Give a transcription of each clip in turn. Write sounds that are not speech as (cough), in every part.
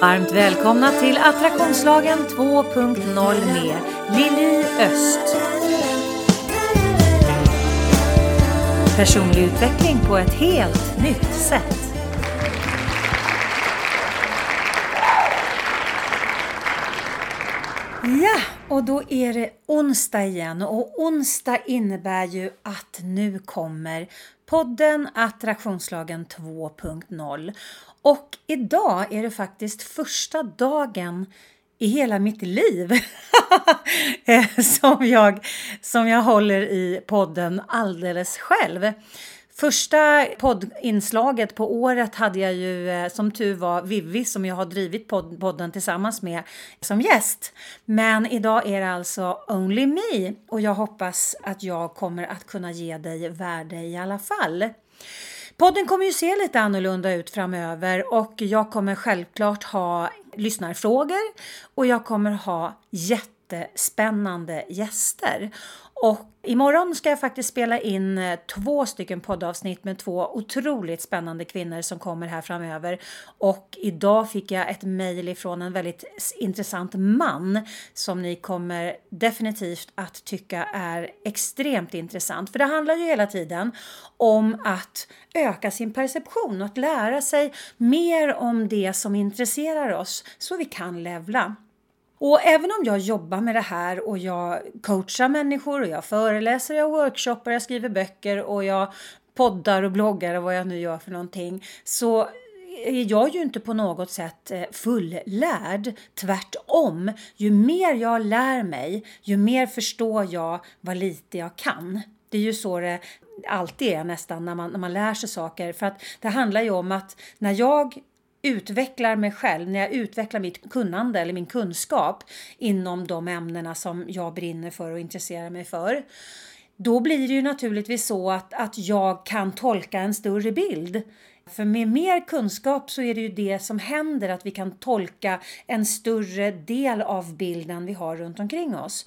Varmt välkomna till Attraktionslagen 2.0 med Lili Öst. Personlig utveckling på ett helt nytt sätt. Ja, och då är det onsdag igen och onsdag innebär ju att nu kommer podden Attraktionslagen 2.0 och idag är det faktiskt första dagen i hela mitt liv (laughs) eh, som, jag, som jag håller i podden alldeles själv. Första poddinslaget på året hade jag ju eh, som tur var Vivi som jag har drivit podden tillsammans med som gäst. Men idag är det alltså Only Me och jag hoppas att jag kommer att kunna ge dig värde i alla fall. Podden kommer ju se lite annorlunda ut framöver och jag kommer självklart ha lyssnarfrågor och jag kommer ha jättespännande gäster. Och imorgon ska jag faktiskt spela in eh, två stycken poddavsnitt med två otroligt spännande kvinnor som kommer här framöver. Och idag fick jag ett mejl ifrån en väldigt intressant man som ni kommer definitivt att tycka är extremt intressant. För det handlar ju hela tiden om att öka sin perception och att lära sig mer om det som intresserar oss så vi kan levla. Och även om jag jobbar med det här och jag coachar människor och jag föreläser, jag workshoppar, jag skriver böcker och jag poddar och bloggar och vad jag nu gör för någonting så är jag ju inte på något sätt eh, fullärd. Tvärtom, ju mer jag lär mig, ju mer förstår jag vad lite jag kan. Det är ju så det alltid är nästan när man, när man lär sig saker. För att det handlar ju om att när jag utvecklar mig själv, när jag utvecklar mitt kunnande eller min kunskap inom de ämnena som jag brinner för och intresserar mig för, då blir det ju naturligtvis så att, att jag kan tolka en större bild. För med mer kunskap så är det ju det som händer, att vi kan tolka en större del av bilden vi har runt omkring oss.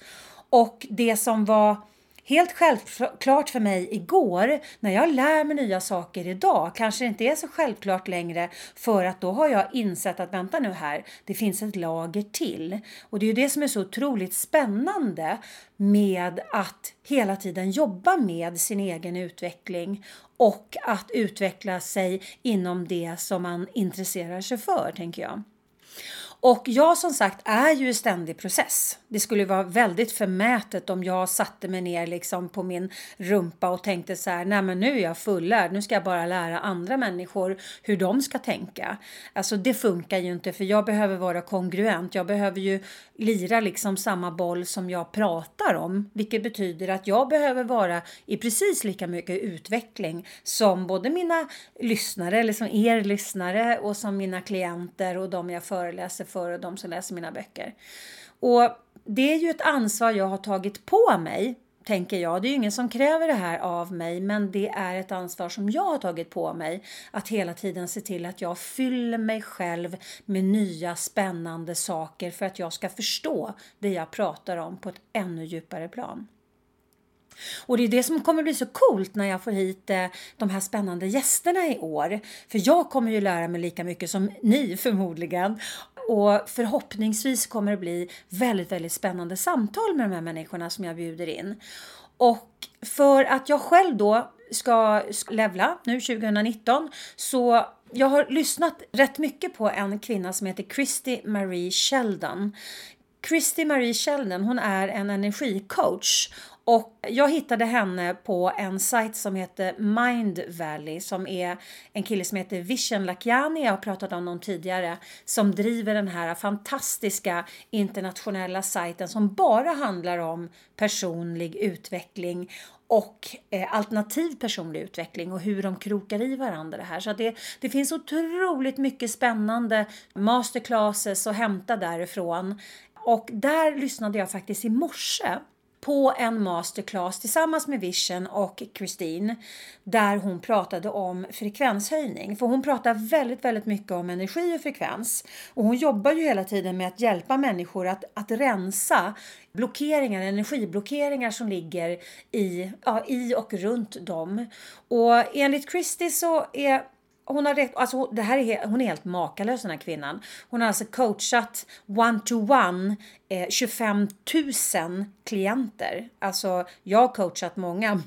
Och det som var helt självklart för mig igår, när jag lär mig nya saker idag, kanske det inte är så självklart längre för att då har jag insett att vänta nu här, det finns ett lager till. Och det är ju det som är så otroligt spännande med att hela tiden jobba med sin egen utveckling och att utveckla sig inom det som man intresserar sig för, tänker jag. Och jag som sagt är ju i ständig process. Det skulle vara väldigt förmätet om jag satte mig ner liksom på min rumpa och tänkte så här, nej men nu är jag fullärd, nu ska jag bara lära andra människor hur de ska tänka. Alltså det funkar ju inte för jag behöver vara kongruent. Jag behöver ju lira liksom samma boll som jag pratar om, vilket betyder att jag behöver vara i precis lika mycket utveckling som både mina lyssnare, eller som er lyssnare och som mina klienter och de jag föreläser för och de som läser mina böcker. Och det är ju ett ansvar jag har tagit på mig tänker jag. Det är ju ingen som kräver det här av mig, men det är ett ansvar som jag har tagit på mig. Att hela tiden se till att jag fyller mig själv med nya spännande saker för att jag ska förstå det jag pratar om på ett ännu djupare plan. Och det är det som kommer bli så coolt när jag får hit eh, de här spännande gästerna i år. För jag kommer ju lära mig lika mycket som ni (laughs) förmodligen. Och förhoppningsvis kommer det bli väldigt, väldigt spännande samtal med de här människorna som jag bjuder in. Och för att jag själv då ska levla nu 2019 så jag har lyssnat rätt mycket på en kvinna som heter Christy Marie Sheldon. Christy Marie Sheldon hon är en energicoach och jag hittade henne på en sajt som heter Mind Valley som är en kille som heter Vision Lakiani, jag har pratat om honom tidigare, som driver den här fantastiska internationella sajten som bara handlar om personlig utveckling och eh, alternativ personlig utveckling och hur de krokar i varandra det här. Så det, det finns otroligt mycket spännande masterclasses att hämta därifrån. Och där lyssnade jag faktiskt i morse på en masterclass tillsammans med Vision och Christine där hon pratade om frekvenshöjning. För hon pratar väldigt, väldigt mycket om energi och frekvens. Och hon jobbar ju hela tiden med att hjälpa människor att, att rensa blockeringar, energiblockeringar som ligger i, ja, i och runt dem. Och enligt Christie så är hon har rätt, alltså det här är, hon är helt makalös den här kvinnan. Hon har alltså coachat one-to-one eh, 25 000 klienter. Alltså jag har coachat många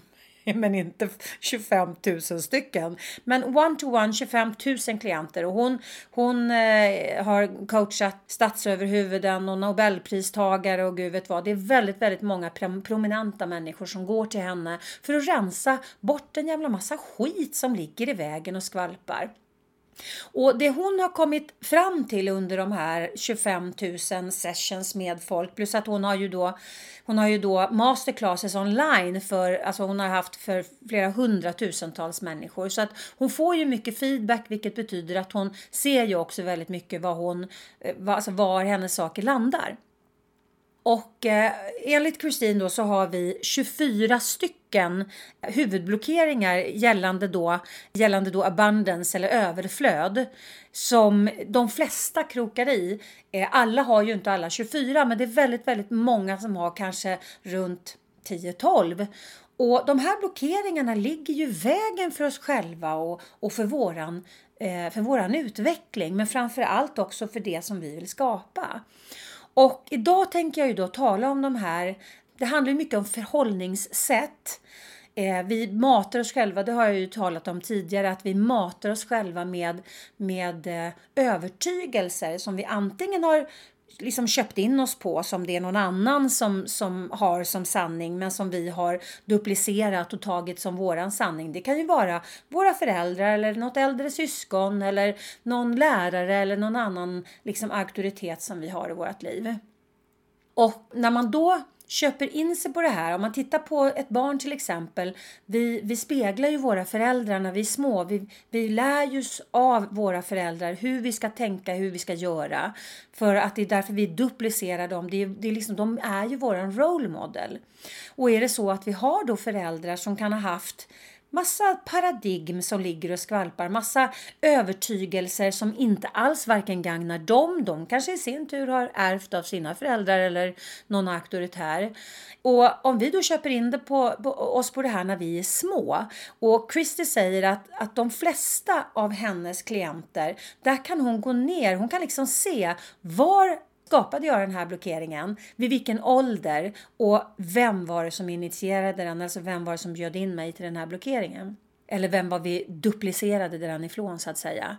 (laughs) men inte 25 000 stycken. Men one-to-one 25 000 klienter och hon, hon eh, har coachat statsöverhuvuden och nobelpristagare och gud vet vad. Det är väldigt, väldigt många prominenta människor som går till henne för att rensa bort en jävla massa skit som ligger i vägen och skvalpar. Och det hon har kommit fram till under de här 25 000 sessions med folk plus att hon har ju då hon har ju då masterclasses online för alltså hon har haft för flera hundratusentals människor så att hon får ju mycket feedback vilket betyder att hon ser ju också väldigt mycket vad hon eh, alltså var hennes saker landar. Och eh, enligt Kristin då så har vi 24 stycken huvudblockeringar gällande då, gällande då abundance eller överflöd som de flesta krokar i. Eh, alla har ju inte alla 24 men det är väldigt, väldigt många som har kanske runt 10-12. Och de här blockeringarna ligger ju vägen för oss själva och, och för, våran, eh, för våran utveckling men framför allt också för det som vi vill skapa. Och idag tänker jag ju då tala om de här. Det handlar ju mycket om förhållningssätt. Eh, vi matar oss själva, det har jag ju talat om tidigare, att vi matar oss själva med, med eh, övertygelser som vi antingen har liksom köpt in oss på som det är någon annan som, som har som sanning men som vi har duplicerat och tagit som våran sanning. Det kan ju vara våra föräldrar eller något äldre syskon eller någon lärare eller någon annan liksom auktoritet som vi har i vårt liv. Och när man då köper in sig på det här. Om man tittar på ett barn till exempel. Vi, vi speglar ju våra föräldrar när vi är små. Vi, vi lär ju av våra föräldrar hur vi ska tänka, hur vi ska göra. För att det är därför vi duplicerar dem. Det är, det är liksom, de är ju våran role model. Och är det så att vi har då föräldrar som kan ha haft massa paradigm som ligger och skvalpar, massa övertygelser som inte alls varken gagnar dem, de kanske i sin tur har ärvt av sina föräldrar eller någon auktoritär. Och om vi då köper in det på, på oss på det här när vi är små och Christy säger att, att de flesta av hennes klienter, där kan hon gå ner, hon kan liksom se var skapade jag den här blockeringen? Vid vilken ålder? Och vem var det som initierade den? Alltså vem var det som bjöd in mig till den här blockeringen? Eller vem var vi duplicerade den ifrån så att säga?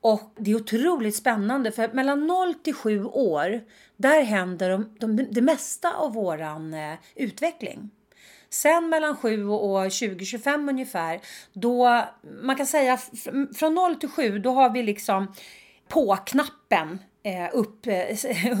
Och det är otroligt spännande för mellan 0 till 7 år, där händer de, de, det mesta av våran eh, utveckling. Sen mellan 7 och 2025 ungefär, då man kan säga från 0 till 7, då har vi liksom på-knappen Eh, upp,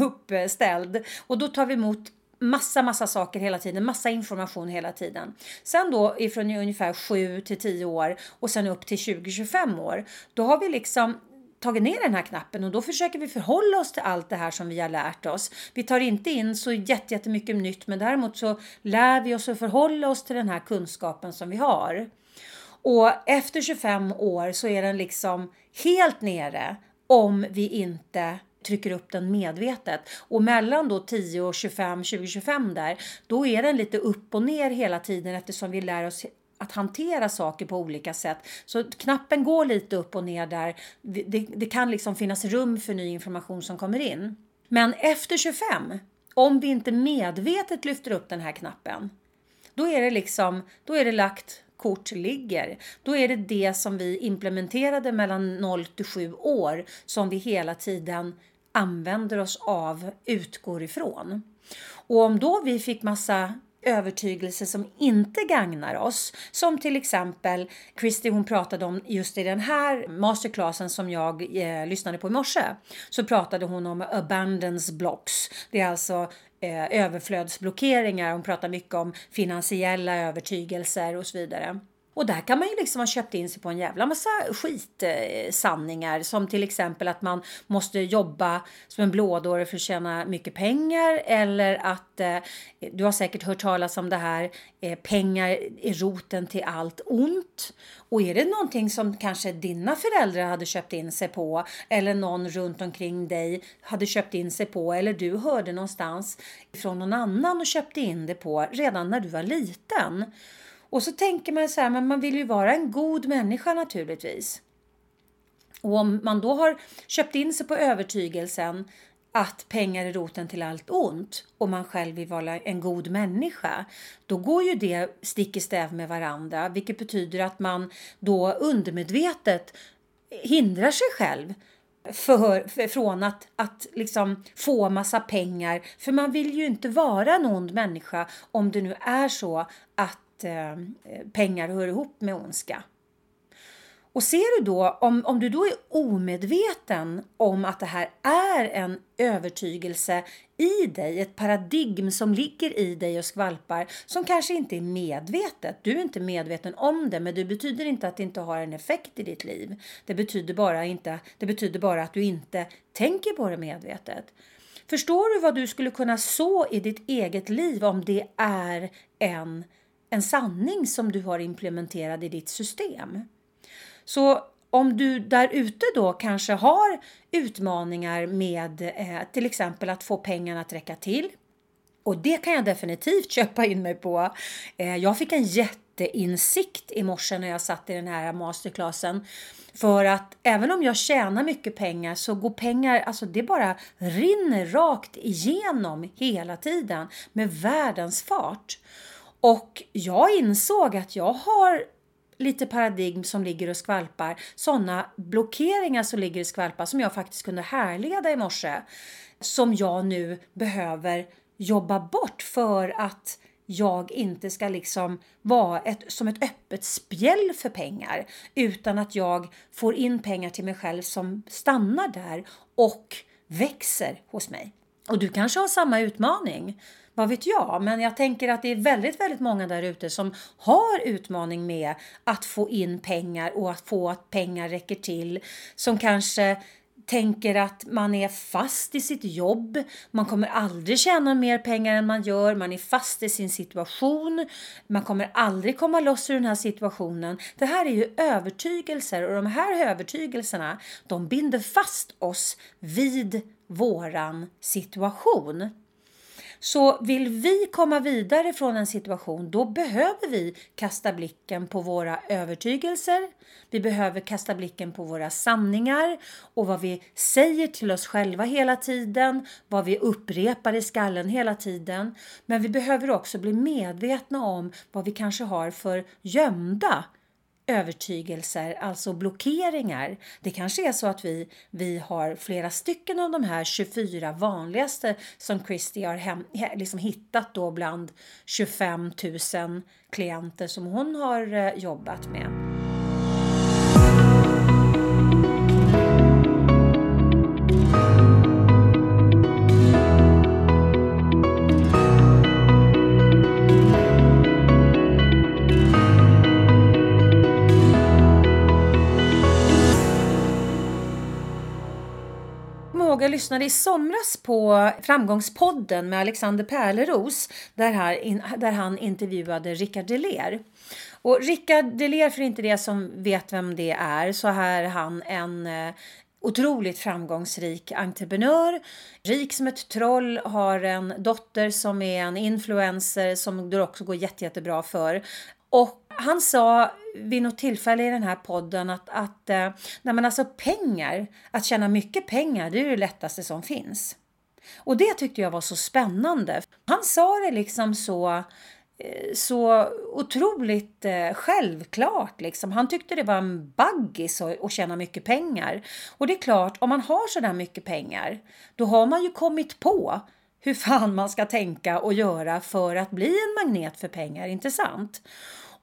(laughs) uppställd och då tar vi emot massa, massa saker hela tiden, massa information hela tiden. Sen då ifrån ungefär 7 till 10 år och sen upp till 20-25 år, då har vi liksom tagit ner den här knappen och då försöker vi förhålla oss till allt det här som vi har lärt oss. Vi tar inte in så jättemycket nytt men däremot så lär vi oss att förhålla oss till den här kunskapen som vi har. Och efter 25 år så är den liksom helt nere om vi inte trycker upp den medvetet. Och mellan då 10 och 25, 20-25 där, då är den lite upp och ner hela tiden eftersom vi lär oss att hantera saker på olika sätt. Så knappen går lite upp och ner där. Det, det kan liksom finnas rum för ny information som kommer in. Men efter 25, om vi inte medvetet lyfter upp den här knappen, då är det liksom, då är det lagt kort ligger. Då är det det som vi implementerade mellan 0 till 7 år som vi hela tiden använder oss av, utgår ifrån. Och om då vi fick massa övertygelse som inte gagnar oss. Som till exempel Christy hon pratade om just i den här masterclassen som jag eh, lyssnade på i morse. Så pratade hon om abundance blocks. Det är alltså eh, överflödsblockeringar. Hon pratar mycket om finansiella övertygelser och så vidare. Och där kan man ju liksom ha köpt in sig på en jävla massa skitsanningar som till exempel att man måste jobba som en blådåre för att tjäna mycket pengar eller att eh, du har säkert hört talas om det här eh, pengar är roten till allt ont. Och är det någonting som kanske dina föräldrar hade köpt in sig på eller någon runt omkring dig hade köpt in sig på eller du hörde någonstans från någon annan och köpte in det på redan när du var liten och så tänker man så här, men man vill ju vara en god människa naturligtvis. Och om man då har köpt in sig på övertygelsen att pengar är roten till allt ont och man själv vill vara en god människa, då går ju det stick i stäv med varandra, vilket betyder att man då undermedvetet hindrar sig själv för, för, från att, att liksom få massa pengar. För man vill ju inte vara en ond människa om det nu är så att eh, pengar hör ihop med ondska. Och ser du då, om, om du då är omedveten om att det här är en övertygelse i dig, ett paradigm som ligger i dig och skvalpar, som kanske inte är medvetet. Du är inte medveten om det, men det betyder inte att det inte har en effekt i ditt liv. Det betyder bara, inte, det betyder bara att du inte tänker på det medvetet. Förstår du vad du skulle kunna så i ditt eget liv om det är en, en sanning som du har implementerad i ditt system? Så om du där ute då kanske har utmaningar med eh, till exempel att få pengarna att räcka till. Och det kan jag definitivt (laughs) köpa in mig på. Eh, jag fick en jätteinsikt i morse när jag satt i den här masterclassen. För att även om jag tjänar mycket pengar så går pengar, alltså det bara rinner rakt igenom hela tiden med världens fart. Och jag insåg att jag har lite paradigm som ligger och skvalpar, sådana blockeringar som ligger och skvalpar som jag faktiskt kunde härleda i morse, som jag nu behöver jobba bort för att jag inte ska liksom vara ett, som ett öppet spjäll för pengar utan att jag får in pengar till mig själv som stannar där och växer hos mig. Och du kanske har samma utmaning. Vad vet jag? Men jag tänker att det är väldigt, väldigt många där ute som har utmaning med att få in pengar och att få att pengar räcker till. Som kanske tänker att man är fast i sitt jobb, man kommer aldrig tjäna mer pengar än man gör, man är fast i sin situation, man kommer aldrig komma loss ur den här situationen. Det här är ju övertygelser och de här övertygelserna de binder fast oss vid våran situation. Så vill vi komma vidare från en situation, då behöver vi kasta blicken på våra övertygelser. Vi behöver kasta blicken på våra sanningar och vad vi säger till oss själva hela tiden, vad vi upprepar i skallen hela tiden. Men vi behöver också bli medvetna om vad vi kanske har för gömda övertygelser, alltså blockeringar. Det kanske är så att vi, vi har flera stycken av de här 24 vanligaste som Christie har hem, liksom hittat då bland 25 000 klienter som hon har eh, jobbat med. Jag lyssnade i somras på Framgångspodden med Alexander Pärleros där, här, där han intervjuade Rickard Deler. Och Rickard Deler, för inte det som vet vem det är, så är han en eh, otroligt framgångsrik entreprenör. Rik som ett troll, har en dotter som är en influencer som det också går jätte, jättebra för. Och han sa vid något tillfälle i den här podden att, att eh, nej men alltså pengar, att tjäna mycket pengar, det är det lättaste som finns. Och det tyckte jag var så spännande. Han sa det liksom så eh, så otroligt eh, självklart. Liksom. Han tyckte det var en baggis att tjäna mycket pengar. Och det är klart, om man har så där mycket pengar, då har man ju kommit på hur fan man ska tänka och göra för att bli en magnet för pengar, inte sant?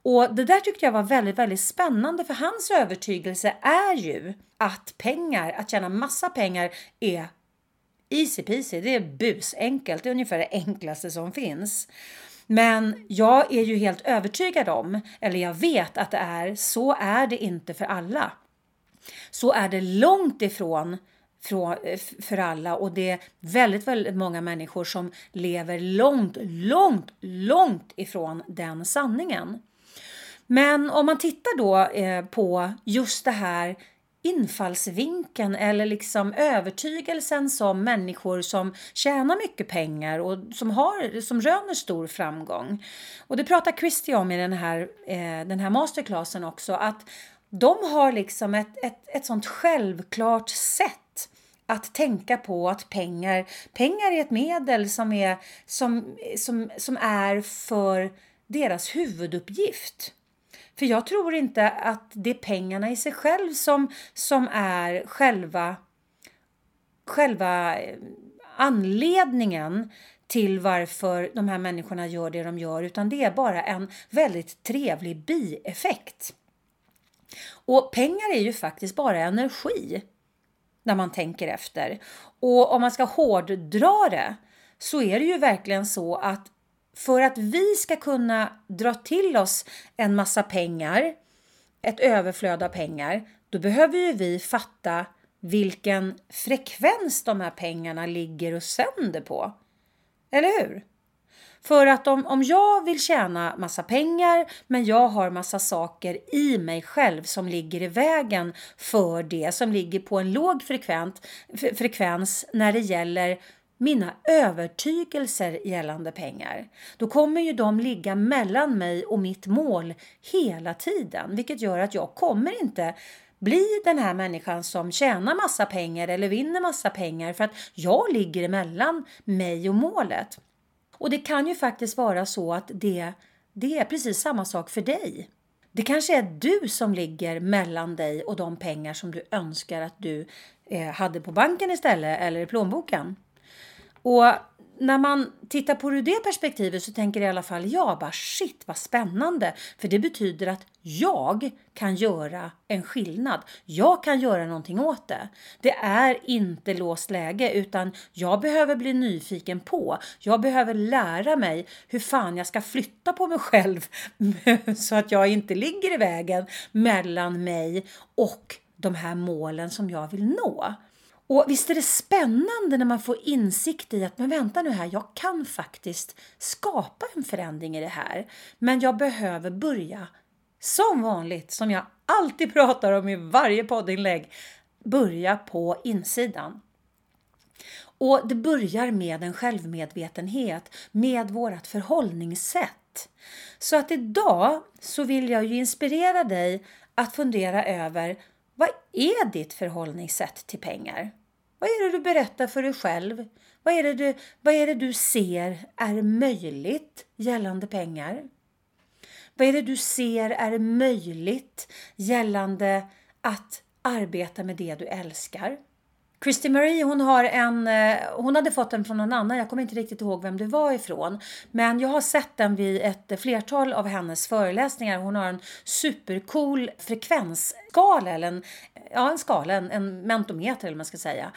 Och det där tyckte jag var väldigt, väldigt spännande för hans övertygelse är ju att pengar, att tjäna massa pengar är easy peasy, det är busenkelt, det är ungefär det enklaste som finns. Men jag är ju helt övertygad om, eller jag vet att det är, så är det inte för alla. Så är det långt ifrån för alla och det är väldigt, väldigt många människor som lever långt, långt, långt ifrån den sanningen. Men om man tittar då eh, på just det här infallsvinkeln eller liksom övertygelsen som människor som tjänar mycket pengar och som, har, som röner stor framgång. Och det pratar Christie om i den här, eh, den här masterclassen också att de har liksom ett, ett, ett sånt självklart sätt att tänka på att pengar, pengar är ett medel som är, som, som, som är för deras huvuduppgift. För jag tror inte att det är pengarna i sig själv som, som är själva, själva eh, anledningen till varför de här människorna gör det de gör utan det är bara en väldigt trevlig bieffekt. Och pengar är ju faktiskt bara energi när man tänker efter. Och om man ska hårddra det så är det ju verkligen så att för att vi ska kunna dra till oss en massa pengar, ett överflöd av pengar, då behöver ju vi fatta vilken frekvens de här pengarna ligger och sänder på. Eller hur? För att om, om jag vill tjäna massa pengar men jag har massa saker i mig själv som ligger i vägen för det, som ligger på en låg frekvent, frekvens när det gäller mina övertygelser gällande pengar. Då kommer ju de ligga mellan mig och mitt mål hela tiden, vilket gör att jag kommer inte bli den här människan som tjänar massa pengar eller vinner massa pengar för att jag ligger emellan mig och målet. Och det kan ju faktiskt vara så att det, det är precis samma sak för dig. Det kanske är du som ligger mellan dig och de pengar som du önskar att du eh, hade på banken istället eller i plånboken. Och när man tittar på det ur det perspektivet så tänker i alla fall jag bara shit vad spännande. För det betyder att jag kan göra en skillnad. Jag kan göra någonting åt det. Det är inte låst läge utan jag behöver bli nyfiken på. Jag behöver lära mig hur fan jag ska flytta på mig själv (laughs) så att jag inte ligger i vägen mellan mig och de här målen som jag vill nå. Och visst är det spännande när man får insikt i att men vänta nu här, jag kan faktiskt skapa en förändring i det här. Men jag behöver börja som vanligt, som jag alltid pratar om i varje poddinlägg, börja på insidan. Och det börjar med en självmedvetenhet, med vårt förhållningssätt. Så att idag så vill jag ju inspirera dig att fundera över vad är ditt förhållningssätt till pengar? Vad är det du berättar för dig själv? Vad är det du, vad är det du ser är möjligt gällande pengar? Vad är det du ser är möjligt gällande att arbeta med det du älskar? Christy Marie hon, har en, eh, hon hade fått den från någon annan, jag kommer inte riktigt ihåg vem det var ifrån. Men jag har sett den vid ett flertal av hennes föreläsningar. Hon har en supercool frekvensskala, eller en, ja, en skala, en, en mentometer eller man ska säga,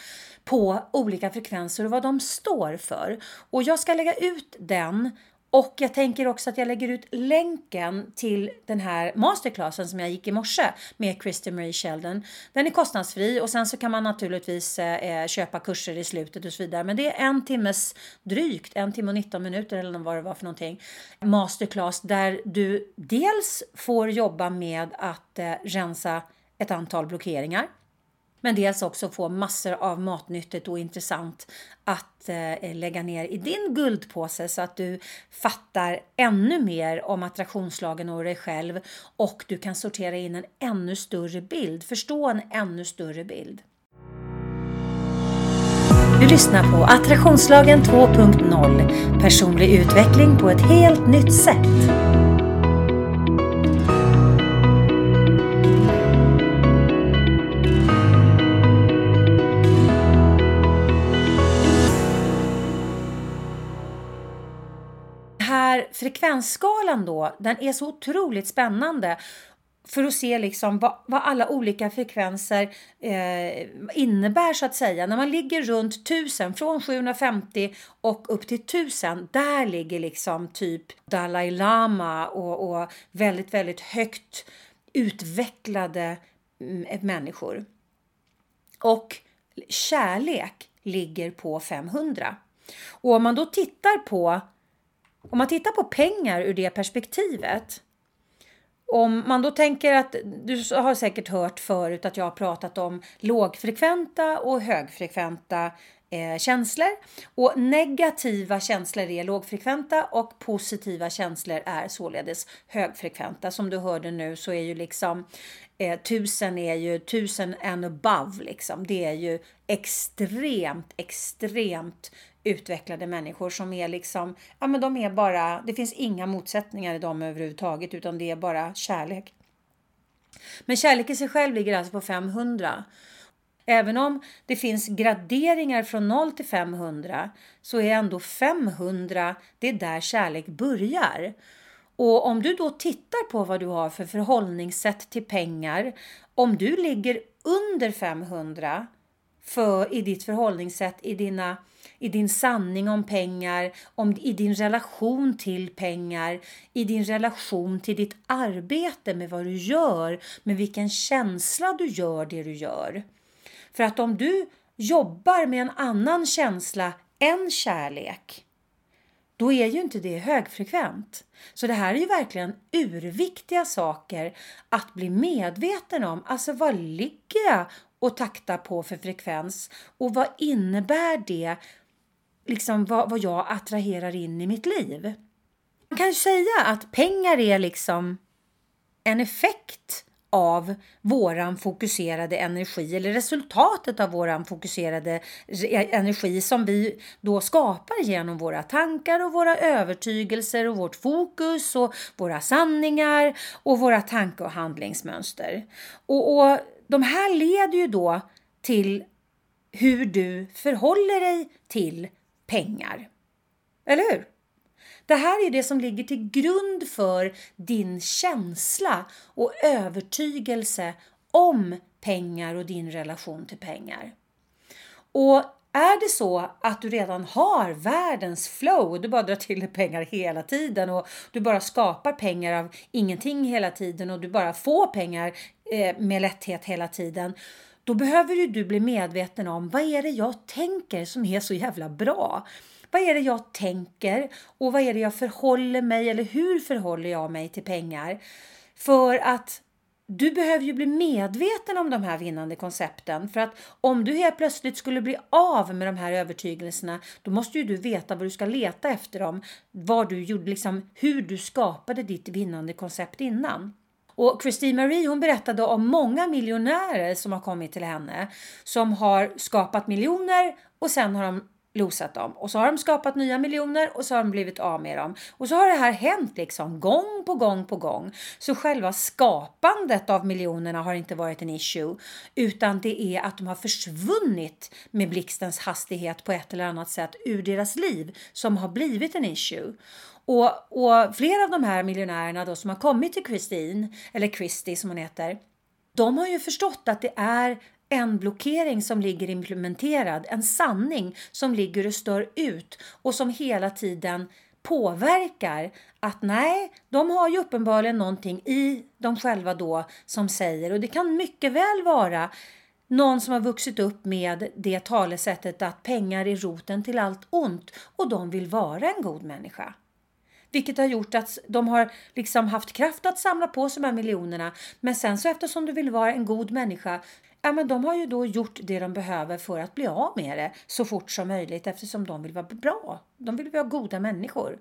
på olika frekvenser och vad de står för. Och jag ska lägga ut den och jag tänker också att jag lägger ut länken till den här masterclassen som jag gick i morse med Christy Marie Sheldon. Den är kostnadsfri och sen så kan man naturligtvis eh, eh, köpa kurser i slutet och så vidare. Men det är en timmes drygt, en timme och 19 minuter eller vad det var för någonting. Masterclass där du dels får jobba med att eh, rensa ett antal blockeringar men dels också få massor av matnyttigt och intressant att eh, lägga ner i din guldpåse så att du fattar ännu mer om attraktionslagen och dig själv och du kan sortera in en ännu större bild, förstå en ännu större bild. Du lyssnar på Attraktionslagen 2.0 Personlig utveckling på ett helt nytt sätt. Frekvensskalan då, den är så otroligt spännande för att se liksom vad, vad alla olika frekvenser eh, innebär så att säga. När man ligger runt 1000, från 750 och upp till 1000, där ligger liksom typ Dalai Lama och, och väldigt, väldigt högt utvecklade mm, människor. Och kärlek ligger på 500. Och om man då tittar på om man tittar på pengar ur det perspektivet om man då tänker att du har säkert hört förut att jag har pratat om lågfrekventa och högfrekventa eh, känslor. Och negativa känslor är lågfrekventa och positiva känslor är således högfrekventa. Som du hörde nu så är ju liksom eh, tusen är ju tusen and above liksom. Det är ju extremt, extremt utvecklade människor som är liksom, ja men de är bara, det finns inga motsättningar i dem överhuvudtaget utan det är bara kärlek. Men kärlek i sig själv ligger alltså på 500. Även om det finns graderingar från 0 till 500 så är ändå 500 det är där kärlek börjar. Och om du då tittar på vad du har för förhållningssätt till pengar, om du ligger under 500 för, i ditt förhållningssätt, i, dina, i din sanning om pengar, om, i din relation till pengar, i din relation till ditt arbete med vad du gör, med vilken känsla du gör det du gör. För att om du jobbar med en annan känsla än kärlek, då är ju inte det högfrekvent. Så det här är ju verkligen urviktiga saker att bli medveten om. Alltså vad ligger jag och takta på för frekvens? Och vad innebär det, liksom vad, vad jag attraherar in i mitt liv? Man kan ju säga att pengar är liksom en effekt av våran fokuserade energi eller resultatet av våran fokuserade energi som vi då skapar genom våra tankar och våra övertygelser och vårt fokus och våra sanningar och våra tanke och handlingsmönster. Och, och de här leder ju då till hur du förhåller dig till pengar. Eller hur? Det här är det som ligger till grund för din känsla och övertygelse om pengar och din relation till pengar. Och är det så att du redan har världens flow, du bara drar till dig pengar hela tiden och du bara skapar pengar av ingenting hela tiden och du bara får pengar eh, med lätthet hela tiden. Då behöver ju du bli medveten om vad är det jag tänker som är så jävla bra? Vad är det jag tänker och vad är det jag förhåller mig eller hur förhåller jag mig till pengar? För att du behöver ju bli medveten om de här vinnande koncepten för att om du helt plötsligt skulle bli av med de här övertygelserna då måste ju du veta vad du ska leta efter dem, vad du gjorde, liksom hur du skapade ditt vinnande koncept innan. Och Christine Marie hon berättade om många miljonärer som har kommit till henne som har skapat miljoner och sen har de losat dem och så har de skapat nya miljoner och så har de blivit av med dem. Och så har det här hänt liksom gång på gång på gång. Så själva skapandet av miljonerna har inte varit en issue utan det är att de har försvunnit med blixtens hastighet på ett eller annat sätt ur deras liv som har blivit en issue. Och, och flera av de här miljonärerna då som har kommit till Christine, eller Christie som hon heter, de har ju förstått att det är en blockering som ligger implementerad, en sanning som ligger och stör ut och som hela tiden påverkar att nej, de har ju uppenbarligen någonting i dem själva då som säger och det kan mycket väl vara någon som har vuxit upp med det talesättet att pengar är roten till allt ont och de vill vara en god människa. Vilket har gjort att de har liksom haft kraft att samla på sig de här miljonerna. Men sen så eftersom du vill vara en god människa ja, men de har ju då gjort det de behöver för att bli av med det så fort som möjligt eftersom de vill vara bra. De vill vara goda människor.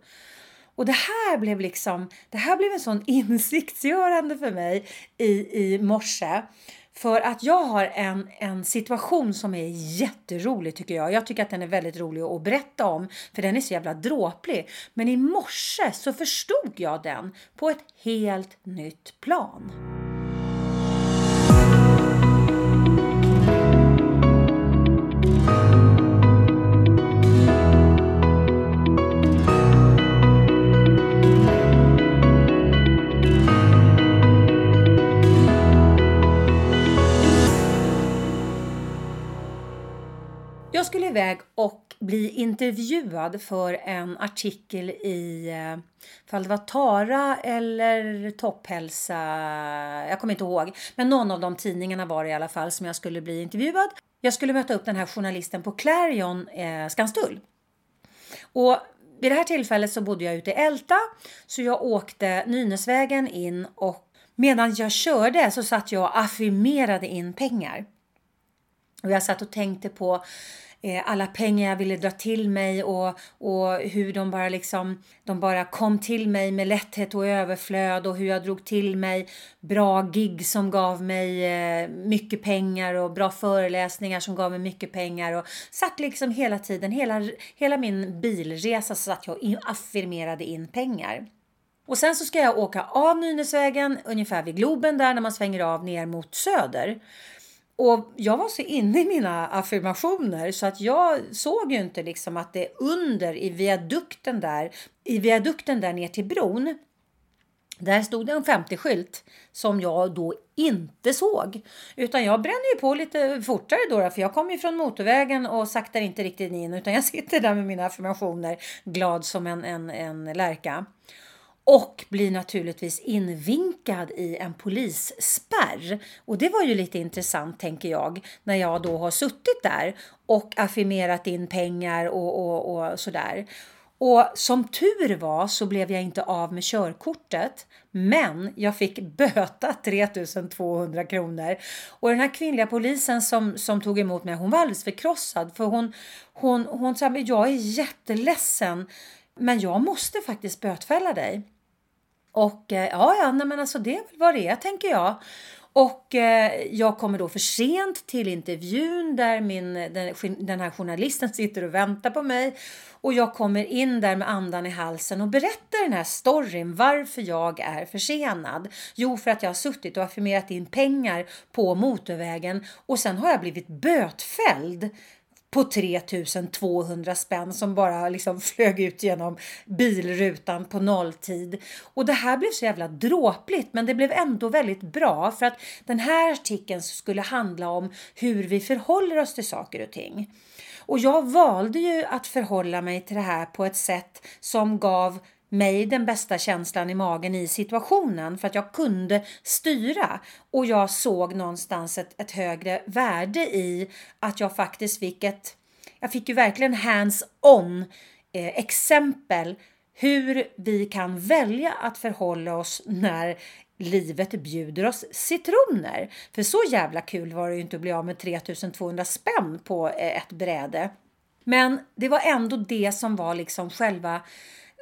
Och det här blev liksom, det här blev en sån (laughs) insiktsgörande för mig i, i morse. För att jag har en, en situation som är jätterolig tycker jag. Jag tycker att den är väldigt rolig att berätta om för den är så jävla dråplig. Men i morse så förstod jag den på ett helt nytt plan. Skulle iväg och bli intervjuad för en artikel i, eh, fall det var Tara eller Topphälsa, jag kommer inte ihåg, men någon av de tidningarna var det i alla fall som jag skulle bli intervjuad. Jag skulle möta upp den här journalisten på Clarion, eh, Skanstull. Och vid det här tillfället så bodde jag ute i Älta, så jag åkte Nynäsvägen in och medan jag körde så satt jag och affirmerade in pengar. Och jag satt och tänkte på Eh, alla pengar jag ville dra till mig och, och hur de bara liksom de bara kom till mig med lätthet och överflöd och hur jag drog till mig bra gig som gav mig eh, mycket pengar och bra föreläsningar som gav mig mycket pengar och satt liksom hela tiden, hela, hela min bilresa så satt jag och affirmerade in pengar. Och sen så ska jag åka av Nynäsvägen ungefär vid Globen där när man svänger av ner mot söder. Och jag var så inne i mina affirmationer så att jag såg ju inte liksom att det under i viadukten där, i viadukten där ner till bron. Där stod det en 50-skylt som jag då inte såg. Utan jag bränner ju på lite fortare då, för jag kommer ju från motorvägen och saktar inte riktigt in utan jag sitter där med mina affirmationer glad som en, en, en lärka och blir naturligtvis invinkad i en polisspärr. Och det var ju lite intressant tänker jag när jag då har suttit där och affirmerat in pengar och, och, och sådär. Och som tur var så blev jag inte av med körkortet, men jag fick böta (laughs) 3200 kronor. Och den här kvinnliga polisen som, som tog emot mig, hon var alldeles förkrossad för hon, hon, hon sa, jag är jätteledsen, men jag måste faktiskt bötfälla dig. Och eh, ja, ja, nej, men alltså det är väl vad det är tänker jag. Och eh, jag kommer då för sent till intervjun där min, den, den här journalisten sitter och väntar på mig. Och jag kommer in där med andan i halsen och berättar den här storyn varför jag är försenad. Jo, för att jag har suttit och affirmerat in pengar på motorvägen och sen har jag blivit bötfälld på 3200 spänn som bara liksom (laughs) flög ut genom bilrutan på nolltid. Och det här blev så jävla dråpligt men det blev ändå väldigt bra för att den här artikeln skulle handla om hur vi förhåller oss till saker och ting. Och jag valde ju att förhålla mig till det här på ett sätt som gav mig den bästa känslan i magen i situationen för att jag kunde styra och jag såg någonstans ett, ett högre värde i att jag faktiskt fick ett, jag fick ju verkligen hands-on eh, exempel hur vi kan välja att förhålla oss när livet bjuder oss citroner. För så jävla kul var det ju inte att bli av med 3200 spänn på eh, ett bräde. Men det var ändå det som var liksom själva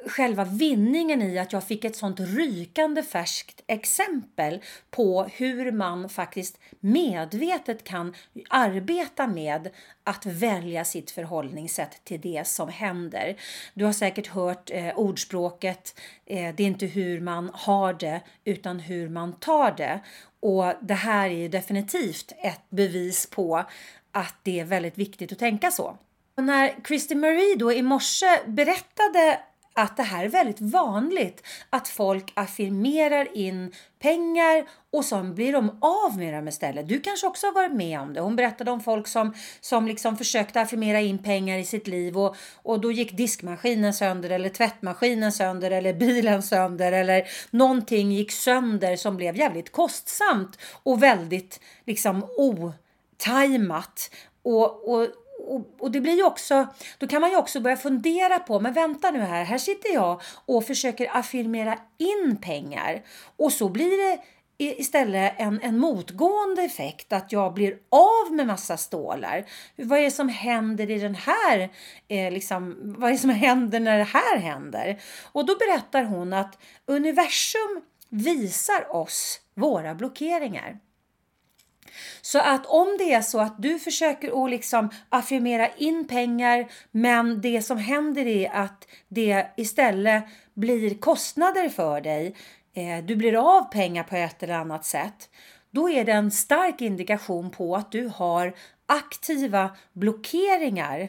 själva vinningen i att jag fick ett sånt rykande färskt exempel på hur man faktiskt medvetet kan arbeta med att välja sitt förhållningssätt till det som händer. Du har säkert hört eh, ordspråket eh, det är inte hur man har det utan hur man tar det. Och det här är definitivt ett bevis på att det är väldigt viktigt att tänka så. Och när Christy Marie då i morse berättade att det här är väldigt vanligt att folk affirmerar in pengar och sen blir de av med dem istället. Du kanske också har varit med om det. Hon berättade om folk som, som liksom försökte affirmera in pengar i sitt liv och, och då gick diskmaskinen sönder eller tvättmaskinen sönder eller bilen sönder eller någonting gick sönder som blev jävligt kostsamt och väldigt liksom otajmat. Och, och, och, och, det blir ju också, då kan man ju också börja fundera på, men vänta nu här, här sitter jag och försöker affirmera in pengar och så blir det istället en, en motgående effekt att jag blir av med massa stålar. Vad är det som händer i den här, eh, liksom, vad är det som händer när det här händer? Och då berättar hon att universum visar oss våra blockeringar. Så att om det är så att du försöker att liksom affirmera in pengar men det som händer är att det istället blir kostnader för dig. Eh, du blir av pengar på ett eller annat sätt. Då är det en stark indikation på att du har aktiva blockeringar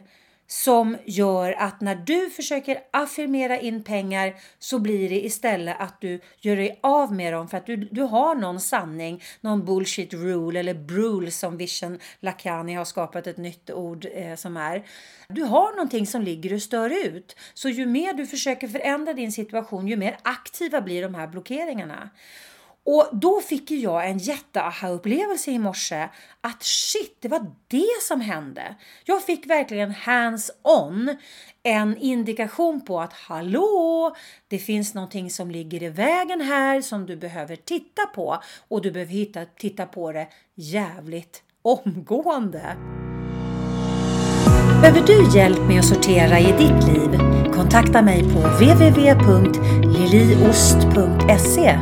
som gör att när du försöker affirmera in pengar så blir det istället att du gör dig av med dem för att du, du har någon sanning, någon bullshit rule eller brule som Vision Lakani har skapat ett nytt ord eh, som är. Du har någonting som ligger och stör ut. Så ju mer du försöker förändra din situation, ju mer aktiva blir de här blockeringarna. Och då fick ju jag en jätte-aha-upplevelse i morse att shit, det var det som hände. Jag fick verkligen hands-on en indikation på att hallå, det finns någonting som ligger i vägen här som du behöver titta på och du behöver hitta, titta på det jävligt omgående. Behöver du hjälp med att sortera i ditt liv? Kontakta mig på www.liliost.se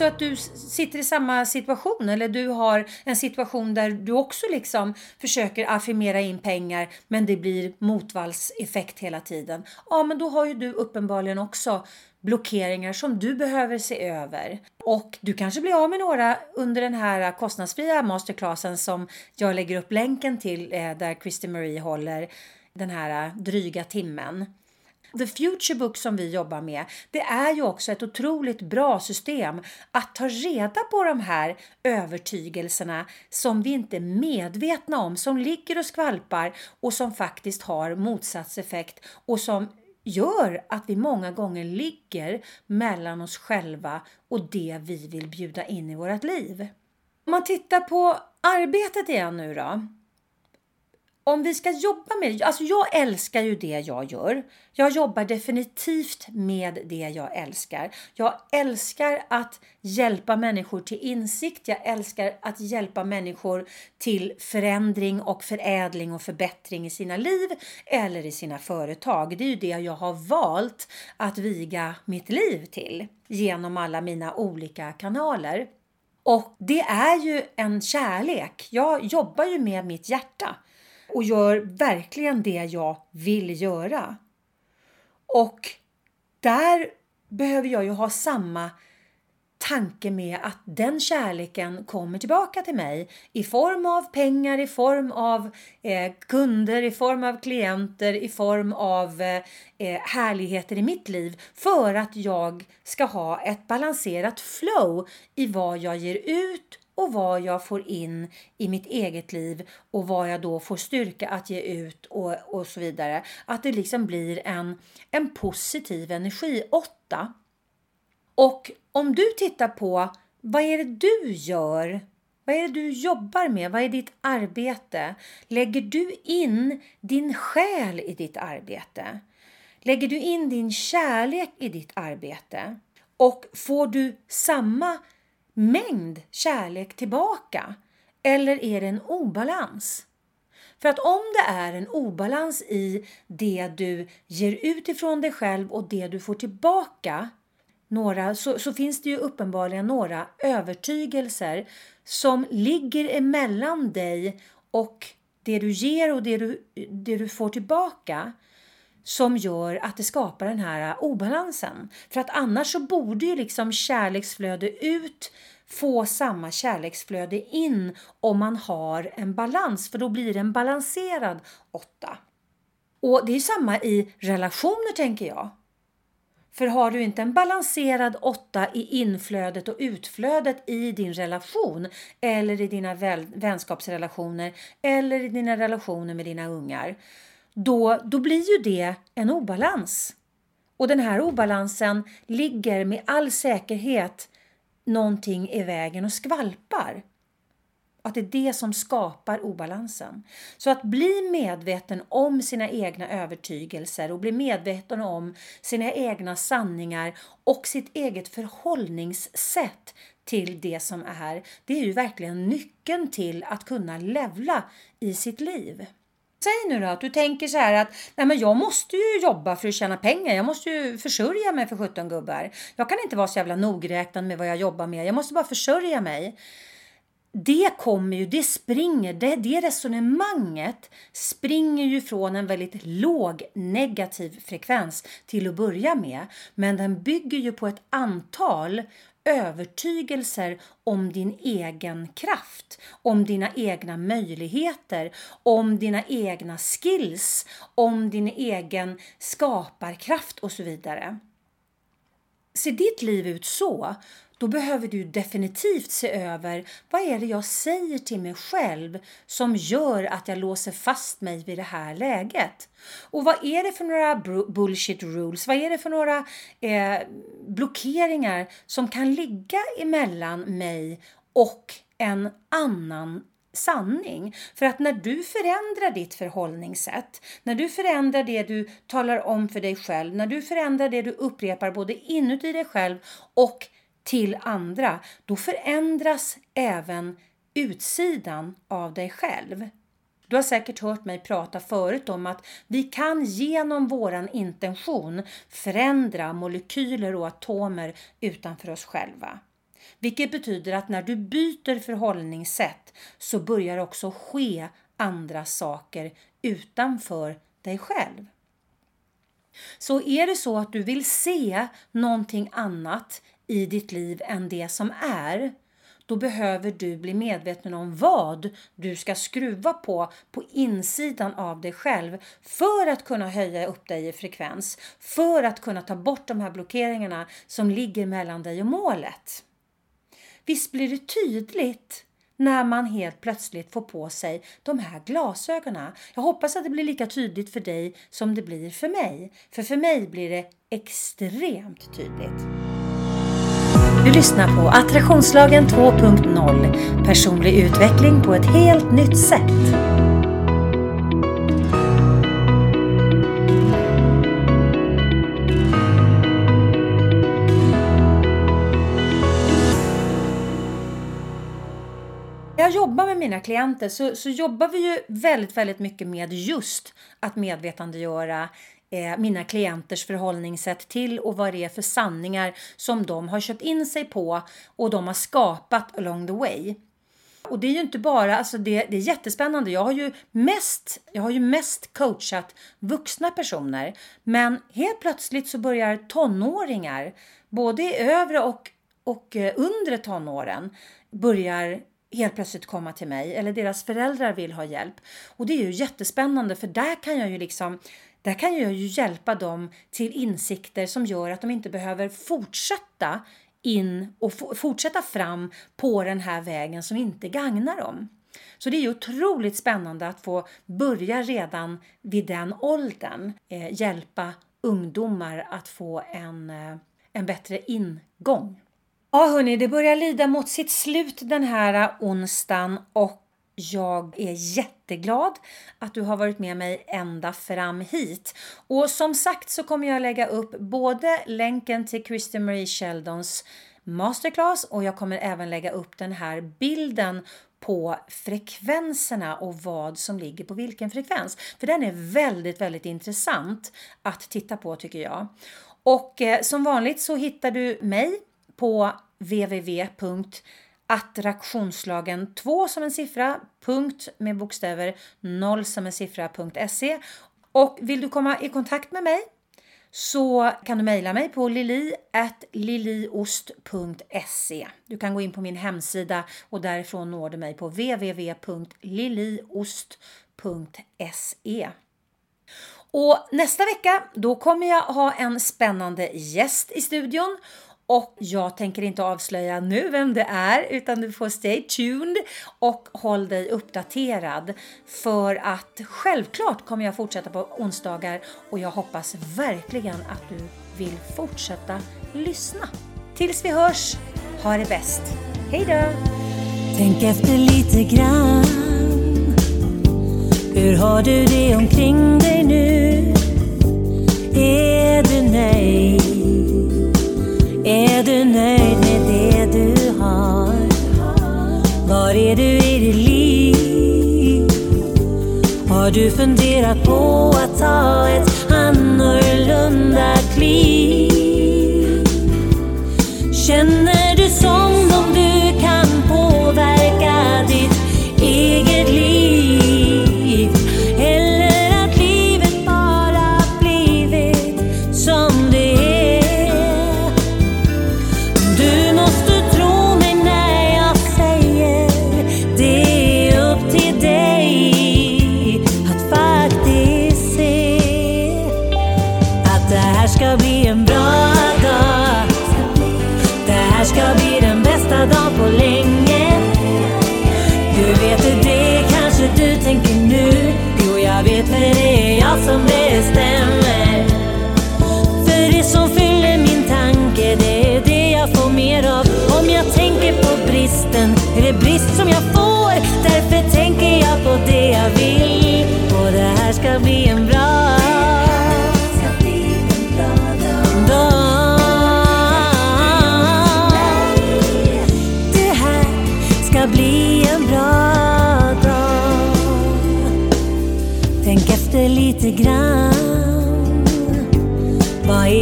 så att du sitter i samma situation eller du har en situation där du också liksom försöker affirmera in pengar men det blir motvallseffekt hela tiden. Ja, men då har ju du uppenbarligen också blockeringar som du behöver se över. Och du kanske blir av med några under den här kostnadsfria masterclassen som jag lägger upp länken till eh, där Christy Marie håller den här dryga timmen. The Future Book som vi jobbar med, det är ju också ett otroligt bra system att ta reda på de här övertygelserna som vi inte är medvetna om, som ligger och skvalpar och som faktiskt har motsatseffekt och som gör att vi många gånger ligger mellan oss själva och det vi vill bjuda in i vårt liv. Om man tittar på arbetet igen nu då om vi ska jobba med alltså jag älskar ju det jag gör. Jag jobbar definitivt med det jag älskar. Jag älskar att hjälpa människor till insikt. Jag älskar att hjälpa människor till förändring och förädling och förbättring i sina liv eller i sina företag. Det är ju det jag har valt att viga mitt liv till genom alla mina olika kanaler. Och det är ju en kärlek. Jag jobbar ju med mitt hjärta och gör verkligen det jag vill göra. Och där behöver jag ju ha samma tanke med att den kärleken kommer tillbaka till mig i form av pengar, i form av eh, kunder, i form av klienter, i form av eh, eh härligheter i mitt liv för att jag ska ha ett balanserat flow i vad jag ger ut och vad jag får in i mitt eget liv och vad jag då får styrka att ge ut och, och så vidare. Att det liksom blir en, en positiv energi. Åtta. Och om du tittar på vad är det du gör? Vad är det du jobbar med? Vad är ditt arbete? Lägger du in din själ i ditt arbete? Lägger du in din kärlek i ditt arbete? Och får du samma mängd kärlek tillbaka? Eller är det en obalans? För att om det är en obalans i det du ger ut ifrån dig själv och det du får tillbaka några, så, så finns det ju uppenbarligen några övertygelser som ligger emellan dig och det du ger och det du, det du får tillbaka som gör att det skapar den här eh, obalansen. För att annars så borde ju liksom kärleksflöde ut få samma kärleksflöde in om man har en balans, för då blir det en balanserad åtta. Och det är samma i relationer tänker jag. För har du inte en balanserad åtta i inflödet och utflödet i din relation eller i dina vänskapsrelationer eller i dina relationer med dina ungar, då, då blir ju det en obalans. Och den här obalansen ligger med all säkerhet någonting i vägen och skvalpar. Att det är det som skapar obalansen. Så att bli medveten om sina egna övertygelser och bli medveten om sina egna sanningar och sitt eget förhållningssätt till det som är, det är ju verkligen nyckeln till att kunna levla i sitt liv. Säg nu då att du tänker så här att nej men jag måste ju jobba för att tjäna pengar. Jag måste ju försörja mig för 17 gubbar. Jag kan inte vara så jävla nogräknad med vad jag jobbar med. Jag måste bara försörja mig. Det kommer ju, det springer, det, det resonemanget springer ju från en väldigt låg negativ frekvens till att börja med. Men den bygger ju på ett antal övertygelser om din egen kraft, om dina egna möjligheter, om dina egna skills, om din egen skaparkraft och så vidare. Ser ditt liv ut så, då behöver du definitivt se över vad är det jag säger till mig själv som gör att jag låser fast mig vid det här läget. Och vad är det för några bullshit rules? Vad är det för några eh, blockeringar som kan ligga emellan mig och en annan sanning. För att när du förändrar ditt förhållningssätt, när du förändrar det du talar om för dig själv, när du förändrar det du upprepar både inuti dig själv och till andra, då förändras även utsidan av dig själv. Du har säkert hört mig prata förut om att vi kan genom våran intention förändra molekyler och atomer utanför oss själva. Vilket betyder att när du byter förhållningssätt så börjar också ske andra saker utanför dig själv. Så är det så att du vill se någonting annat i ditt liv än det som är, då behöver du bli medveten om vad du ska skruva på på insidan av dig själv för att kunna höja upp dig i frekvens, för att kunna ta bort de här blockeringarna som ligger mellan dig och målet. Visst blir det tydligt när man helt plötsligt får på sig de här glasögonen. Jag hoppas att det blir lika tydligt för dig som det blir för mig. För för mig blir det extremt tydligt. Du lyssnar på Attraktionslagen 2.0 Personlig utveckling på ett helt nytt sätt. jag jobbar med mina klienter så, så jobbar vi ju väldigt, väldigt mycket med just att medvetandegöra eh, mina klienters förhållningssätt till och vad det är för sanningar som de har köpt in sig på och de har skapat along the way. Och det är ju inte bara, alltså det, det är jättespännande. Jag har ju mest, jag har ju mest coachat vuxna personer, men helt plötsligt så börjar tonåringar, både i övre och, och eh, undre tonåren, börjar helt plötsligt komma till mig eller deras föräldrar vill ha hjälp. Och det är ju jättespännande för där kan jag ju liksom där kan jag ju hjälpa dem till insikter som gör att de inte behöver fortsätta in och fortsätta fram på den här vägen som inte gagnar dem. Så det är ju otroligt spännande att få börja redan vid den åldern eh, hjälpa ungdomar att få en, eh, en bättre ingång. Ja hörni, det börjar lida mot sitt slut den här eh, onsdagen och jag är jätteglad att du har varit med mig ända fram hit. Och som sagt så kommer jag lägga upp både länken till Christian Marie Sheldons masterclass och jag kommer även lägga upp den här bilden på frekvenserna och vad som ligger på vilken frekvens. För den är väldigt, väldigt intressant att titta på tycker jag. Och eh, som vanligt så hittar du mig på www attraktionslagen 2 som en siffra, punkt med bokstäver, 0 som en siffra.se. Och vill du komma i kontakt med mig så kan du mejla mig på lili.liliost.se. Du kan gå in på min hemsida och därifrån når du mig på www.liliost.se. Och nästa vecka då kommer jag ha en spännande gäst i studion och jag tänker inte avslöja nu vem det är utan du får stay tuned och håll dig uppdaterad. För att självklart kommer jag fortsätta på onsdagar och jag hoppas verkligen att du vill fortsätta lyssna. Tills vi hörs, ha det bäst. Hej då! Tänk efter lite grann. Hur har du det omkring dig nu? Är du nöjd? Var är du i ditt liv? Har du funderat på att ta ett annorlunda kliv? Känner du som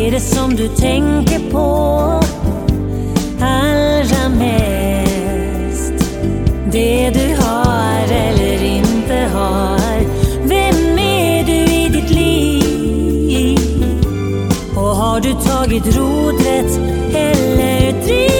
är det som du tänker på allra mest? Det du har eller inte har. Vem är du i ditt liv? Och har du tagit rodret eller drivet?